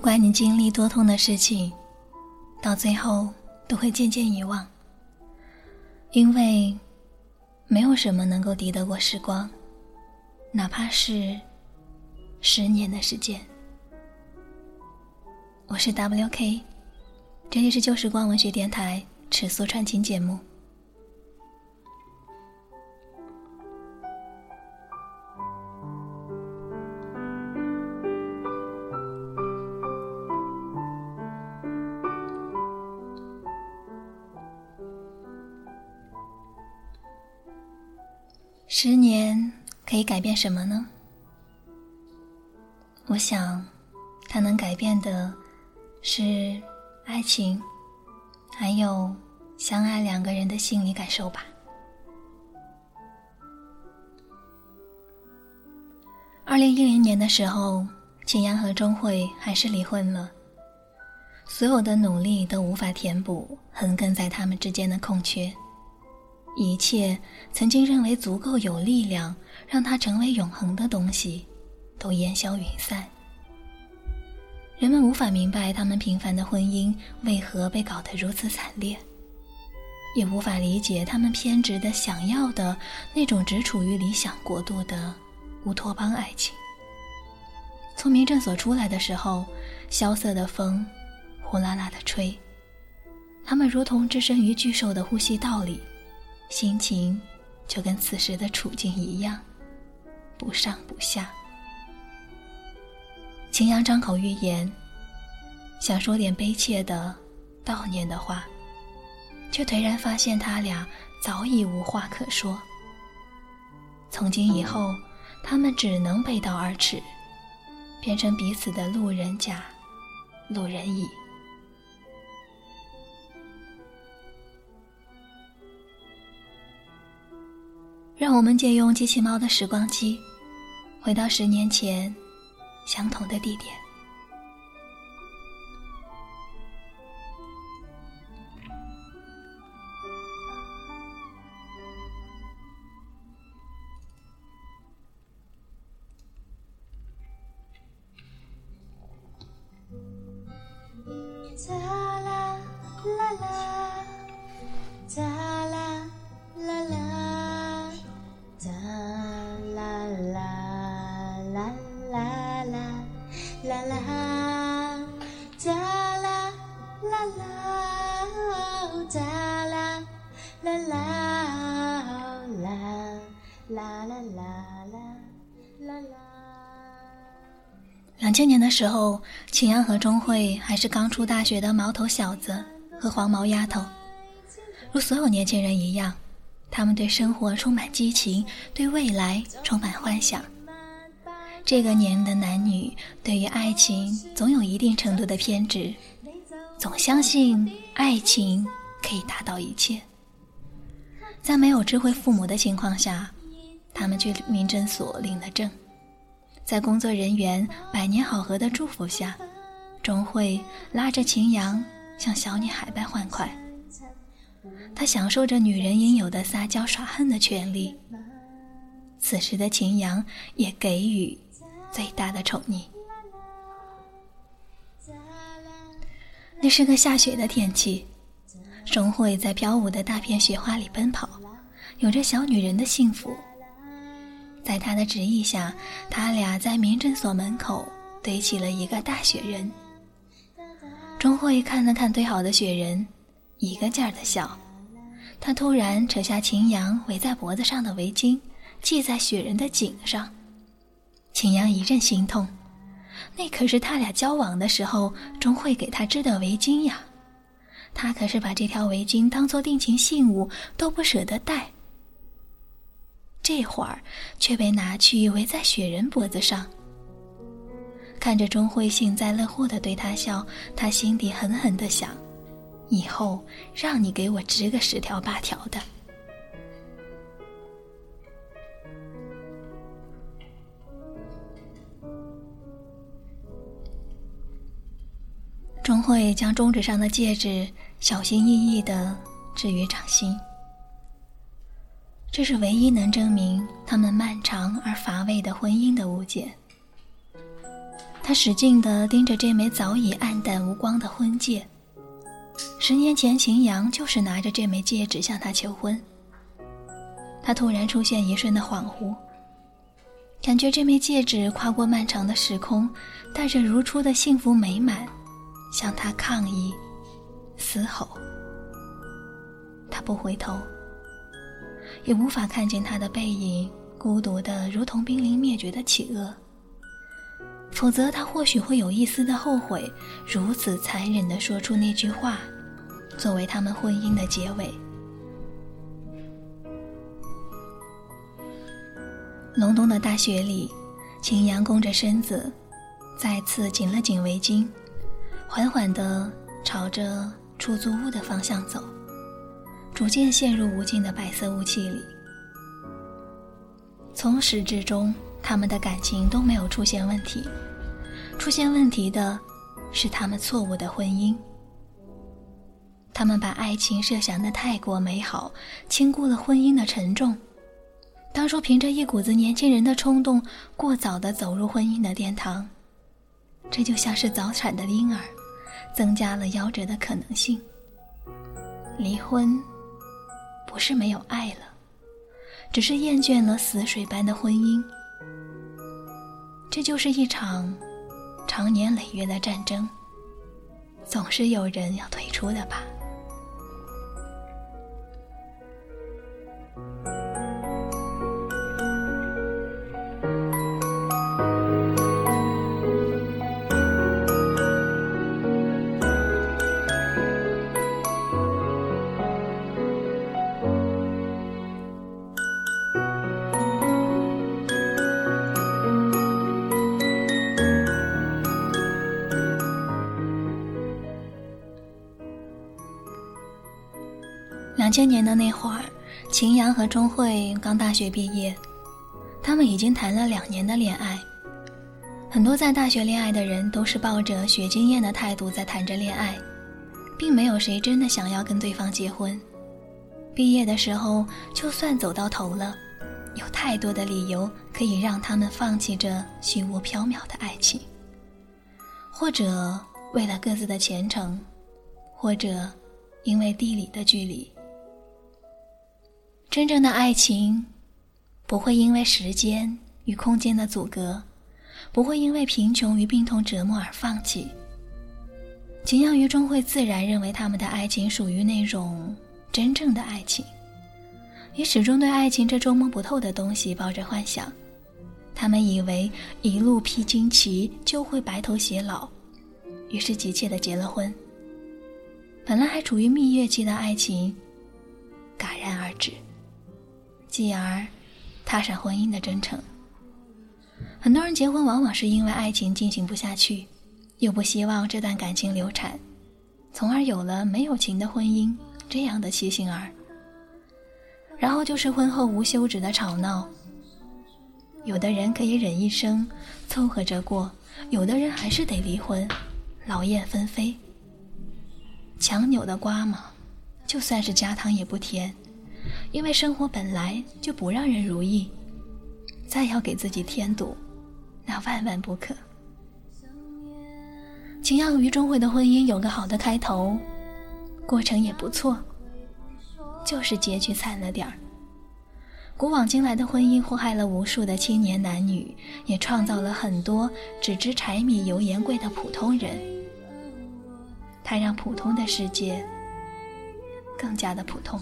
不管你经历多痛的事情，到最后都会渐渐遗忘，因为没有什么能够敌得过时光，哪怕是十年的时间。我是 W.K，这里是旧时光文学电台尺素传情节目。十年可以改变什么呢？我想，它能改变的是爱情，还有相爱两个人的心理感受吧。二零一零年的时候，秦阳和钟慧还是离婚了，所有的努力都无法填补横亘在他们之间的空缺。一切曾经认为足够有力量让它成为永恒的东西，都烟消云散。人们无法明白他们平凡的婚姻为何被搞得如此惨烈，也无法理解他们偏执的想要的那种只处于理想国度的乌托邦爱情。从民政所出来的时候，萧瑟的风呼啦啦的吹，他们如同置身于巨兽的呼吸道里。心情就跟此时的处境一样，不上不下。秦阳张口欲言，想说点悲切的悼念的话，却颓然发现他俩早已无话可说。从今以后，他们只能背道而驰，变成彼此的路人甲、路人乙。让我们借用机器猫的时光机，回到十年前，相同的地点。两千年的时候，秦阳和钟慧还是刚出大学的毛头小子和黄毛丫头。如所有年轻人一样，他们对生活充满激情，对未来充满幻想。这个年龄的男女对于爱情总有一定程度的偏执，总相信爱情可以达到一切。在没有智慧父母的情况下，他们去民政所领了证。在工作人员百年好合的祝福下，钟慧拉着秦阳像小女孩般欢快。她享受着女人应有的撒娇耍横的权利。此时的秦阳也给予最大的宠溺。那是个下雪的天气，钟慧在飘舞的大片雪花里奔跑，有着小女人的幸福。在他的旨意下，他俩在民政所门口堆起了一个大雪人。钟慧看了看堆好的雪人，一个劲儿的笑。他突然扯下秦阳围在脖子上的围巾，系在雪人的颈上。秦阳一阵心痛，那可是他俩交往的时候钟慧给他织的围巾呀，他可是把这条围巾当做定情信物都不舍得戴。这会儿却被拿去围在雪人脖子上。看着钟慧幸灾乐祸的对他笑，他心底狠狠的想：以后让你给我织个十条八条的。钟慧将中指上的戒指小心翼翼的置于掌心。这是唯一能证明他们漫长而乏味的婚姻的物件。他使劲地盯着这枚早已暗淡无光的婚戒。十年前，秦阳就是拿着这枚戒指向他求婚。他突然出现一瞬的恍惚，感觉这枚戒指跨过漫长的时空，带着如初的幸福美满，向他抗议、嘶吼。他不回头，也无法看见他的背影，孤独的如同濒临灭绝的企鹅。否则，他或许会有一丝的后悔，如此残忍的说出那句话，作为他们婚姻的结尾。隆冬的大雪里，秦阳弓着身子，再次紧了紧围巾，缓缓地朝着出租屋的方向走，逐渐陷入无尽的白色雾气里。从始至终。他们的感情都没有出现问题，出现问题的是他们错误的婚姻。他们把爱情设想的太过美好，轻估了婚姻的沉重。当初凭着一股子年轻人的冲动，过早的走入婚姻的殿堂，这就像是早产的婴儿，增加了夭折的可能性。离婚不是没有爱了，只是厌倦了死水般的婚姻。这就是一场长年累月的战争，总是有人要退出的吧。千年的那会儿，秦阳和钟慧刚大学毕业，他们已经谈了两年的恋爱。很多在大学恋爱的人都是抱着学经验的态度在谈着恋爱，并没有谁真的想要跟对方结婚。毕业的时候，就算走到头了，有太多的理由可以让他们放弃这虚无缥缈的爱情，或者为了各自的前程，或者因为地理的距离。真正的爱情，不会因为时间与空间的阻隔，不会因为贫穷与病痛折磨而放弃。秦阳与钟会自然认为他们的爱情属于那种真正的爱情，也始终对爱情这捉摸不透的东西抱着幻想。他们以为一路披荆棘就会白头偕老，于是急切的结了婚。本来还处于蜜月期的爱情，戛然而止。继而，踏上婚姻的征程。很多人结婚往往是因为爱情进行不下去，又不希望这段感情流产，从而有了没有情的婚姻这样的畸形儿。然后就是婚后无休止的吵闹。有的人可以忍一生，凑合着过；有的人还是得离婚，劳燕分飞。强扭的瓜嘛，就算是加糖也不甜。因为生活本来就不让人如意，再要给自己添堵，那万万不可。秦阳与钟慧的婚姻有个好的开头，过程也不错，就是结局惨了点儿。古往今来的婚姻祸害了无数的青年男女，也创造了很多只知柴米油盐贵的普通人。它让普通的世界更加的普通。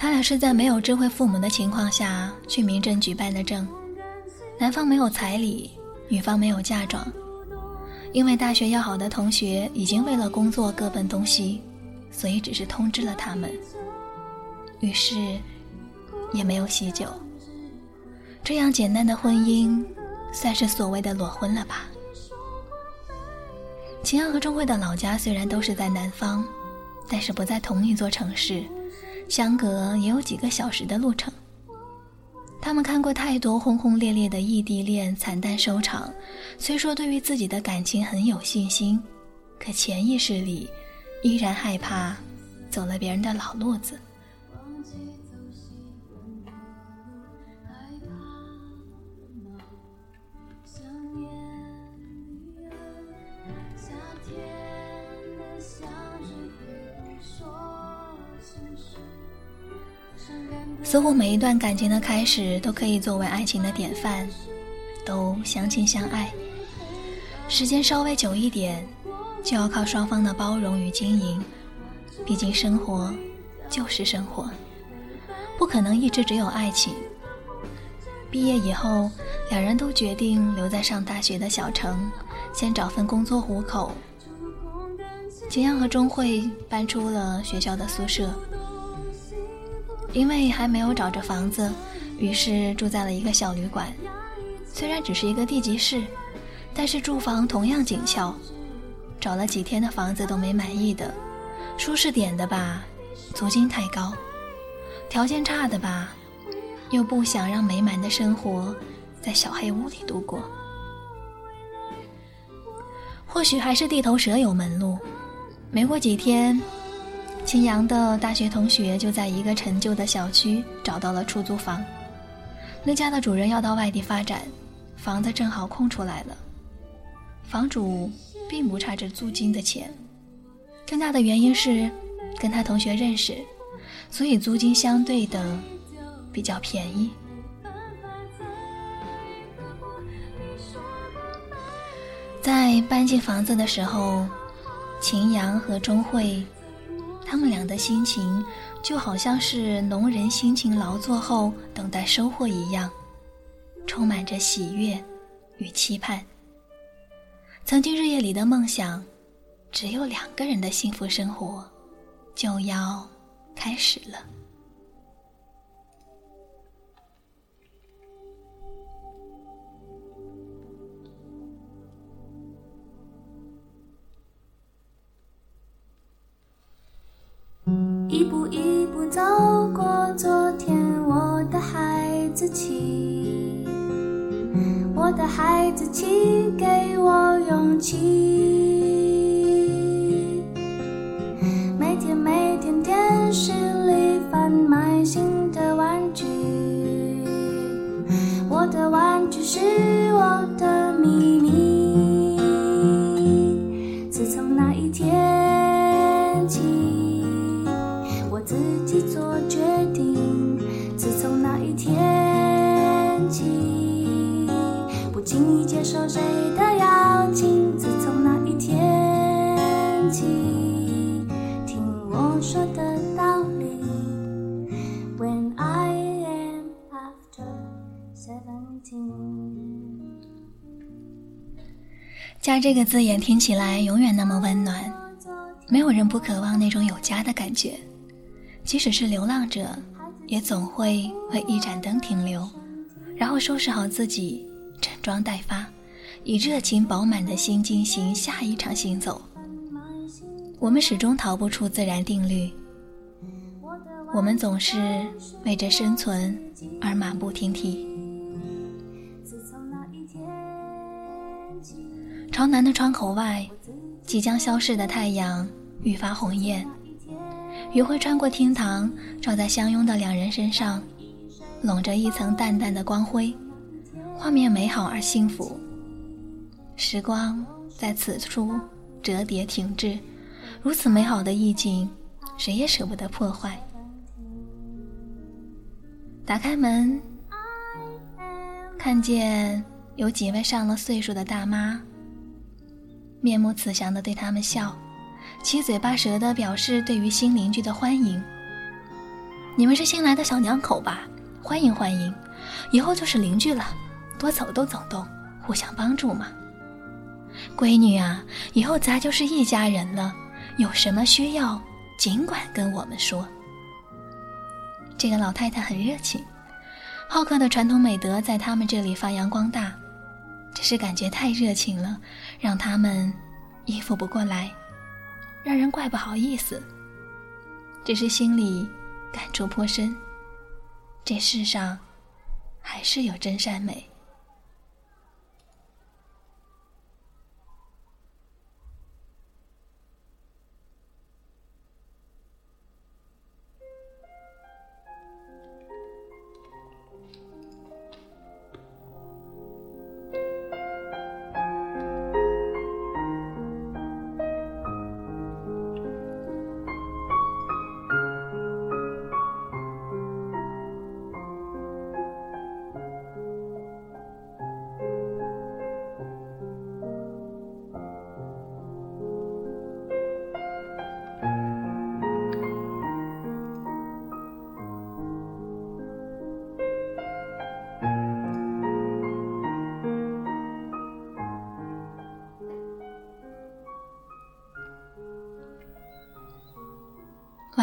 他俩是在没有知会父母的情况下去民政局办的证，男方没有彩礼，女方没有嫁妆，因为大学要好的同学已经为了工作各奔东西，所以只是通知了他们，于是也没有喜酒。这样简单的婚姻，算是所谓的裸婚了吧？秦阳和钟慧的老家虽然都是在南方，但是不在同一座城市。相隔也有几个小时的路程。他们看过太多轰轰烈烈的异地恋惨淡收场，虽说对于自己的感情很有信心，可潜意识里依然害怕走了别人的老路子。似乎每一段感情的开始都可以作为爱情的典范，都相亲相爱。时间稍微久一点，就要靠双方的包容与经营。毕竟生活就是生活，不可能一直只有爱情。毕业以后，两人都决定留在上大学的小城，先找份工作糊口。景阳和钟慧搬出了学校的宿舍。因为还没有找着房子，于是住在了一个小旅馆。虽然只是一个地级市，但是住房同样紧俏。找了几天的房子都没满意的，舒适点的吧，租金太高；条件差的吧，又不想让美满的生活在小黑屋里度过。或许还是地头蛇有门路。没过几天。秦阳的大学同学就在一个陈旧的小区找到了出租房，那家的主人要到外地发展，房子正好空出来了。房主并不差这租金的钱，更大的原因是跟他同学认识，所以租金相对的比较便宜。在搬进房子的时候，秦阳和钟慧。他们俩的心情就好像是农人辛勤劳作后等待收获一样，充满着喜悦与期盼。曾经日夜里的梦想，只有两个人的幸福生活就要开始了。气，我的孩子气，给我勇气。每天每天电视里贩卖新的玩具，我的玩具是这个字眼听起来永远那么温暖，没有人不渴望那种有家的感觉。即使是流浪者，也总会为一盏灯停留，然后收拾好自己，整装待发，以热情饱满的心进行下一场行走。我们始终逃不出自然定律，我们总是为着生存而马不停蹄。朝南的窗口外，即将消逝的太阳愈发红艳。余晖穿过厅堂，照在相拥的两人身上，笼着一层淡淡的光辉。画面美好而幸福。时光在此处折叠停滞，如此美好的意境，谁也舍不得破坏。打开门，看见有几位上了岁数的大妈。面目慈祥地对他们笑，七嘴八舌地表示对于新邻居的欢迎。你们是新来的小两口吧？欢迎欢迎，以后就是邻居了，多走动走动，互相帮助嘛。闺女啊，以后咱就是一家人了，有什么需要尽管跟我们说。这个老太太很热情，好客的传统美德在他们这里发扬光大。只是感觉太热情了，让他们应付不过来，让人怪不好意思。只是心里感触颇深，这世上还是有真善美。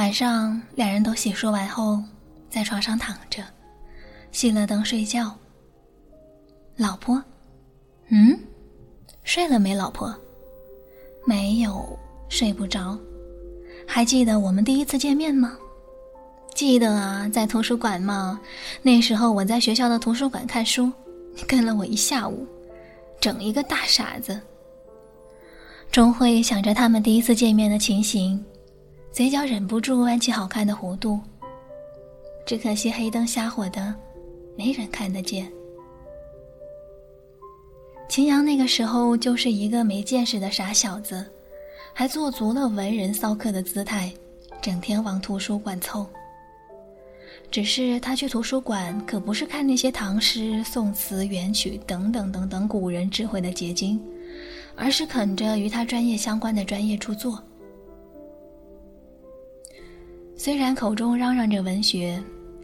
晚上，两人都洗漱完后，在床上躺着，熄了灯睡觉。老婆，嗯，睡了没？老婆，没有，睡不着。还记得我们第一次见面吗？记得啊，在图书馆嘛。那时候我在学校的图书馆看书，你跟了我一下午，整一个大傻子。钟慧想着他们第一次见面的情形，嘴角忍不住弯起好看的弧度。只可惜黑灯瞎火的，没人看得见。秦阳那个时候就是一个没见识的傻小子，还做足了文人骚客的姿态，整天往图书馆凑。只是他去图书馆可不是看那些唐诗、宋词、元曲等等等等古人智慧的结晶，而是啃着与他专业相关的专业著作。虽然口中嚷嚷着文学，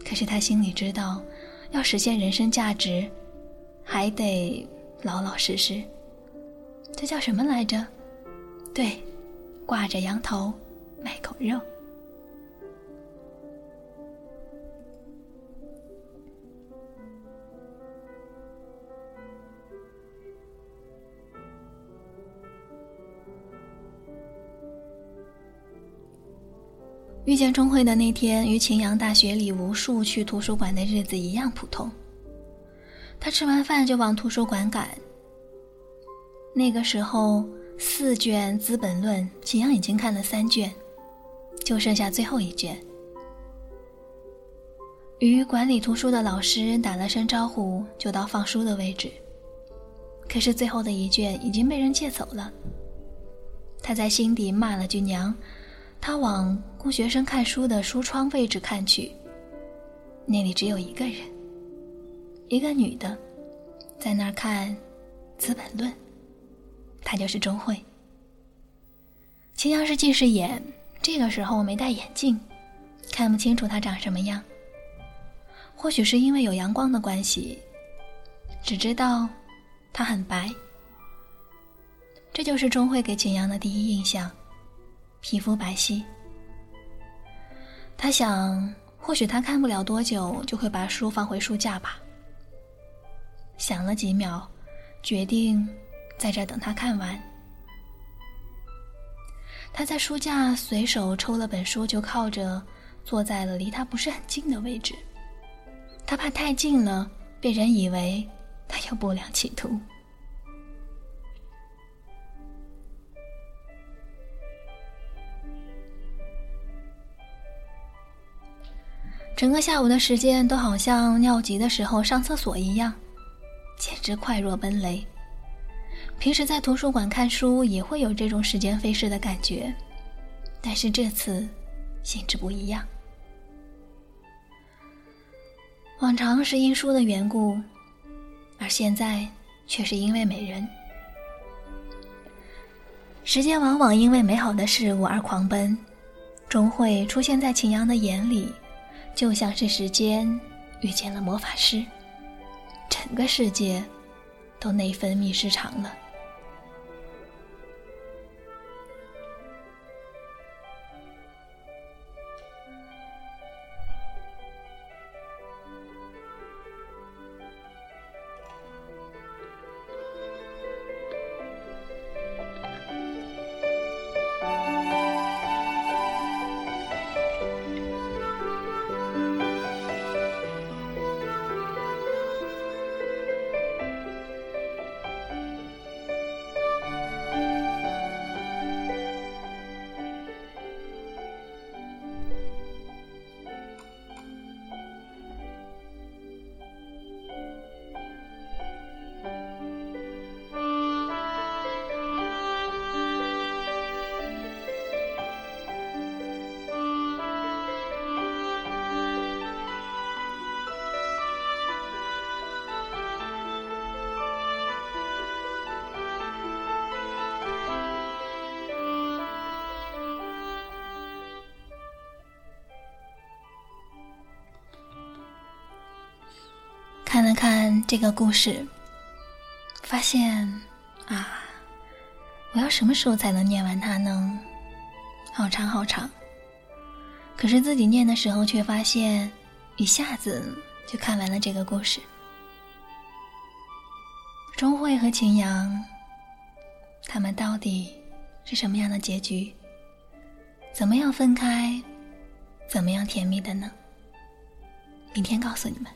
可是他心里知道，要实现人生价值，还得老老实实。这叫什么来着？对，挂着羊头卖狗肉。遇见钟慧的那天，与秦阳大学里无数去图书馆的日子一样普通。他吃完饭就往图书馆赶。那个时候，四卷《资本论》，秦阳已经看了三卷，就剩下最后一卷。与管理图书的老师打了声招呼，就到放书的位置。可是最后的一卷已经被人借走了。他在心底骂了句娘。他往供学生看书的书窗位置看去，那里只有一个人，一个女的，在那儿看《资本论》。她就是钟慧。秦阳是近视眼，这个时候没戴眼镜，看不清楚她长什么样。或许是因为有阳光的关系，只知道她很白。这就是钟慧给秦阳的第一印象。皮肤白皙，他想，或许他看不了多久就会把书放回书架吧。想了几秒，决定在这等他看完。他在书架随手抽了本书，就靠着坐在了离他不是很近的位置。他怕太近了，被人以为他有不良企图。整个下午的时间都好像尿急的时候上厕所一样，简直快若奔雷。平时在图书馆看书也会有这种时间飞逝的感觉，但是这次性质不一样。往常是因书的缘故，而现在却是因为美人。时间往往因为美好的事物而狂奔，终会出现在秦阳的眼里。就像是时间遇见了魔法师，整个世界都内分泌失常了。这个故事，发现啊，我要什么时候才能念完它呢？好长好长。可是自己念的时候，却发现一下子就看完了这个故事。钟慧和秦阳，他们到底是什么样的结局？怎么样分开？怎么样甜蜜的呢？明天告诉你们。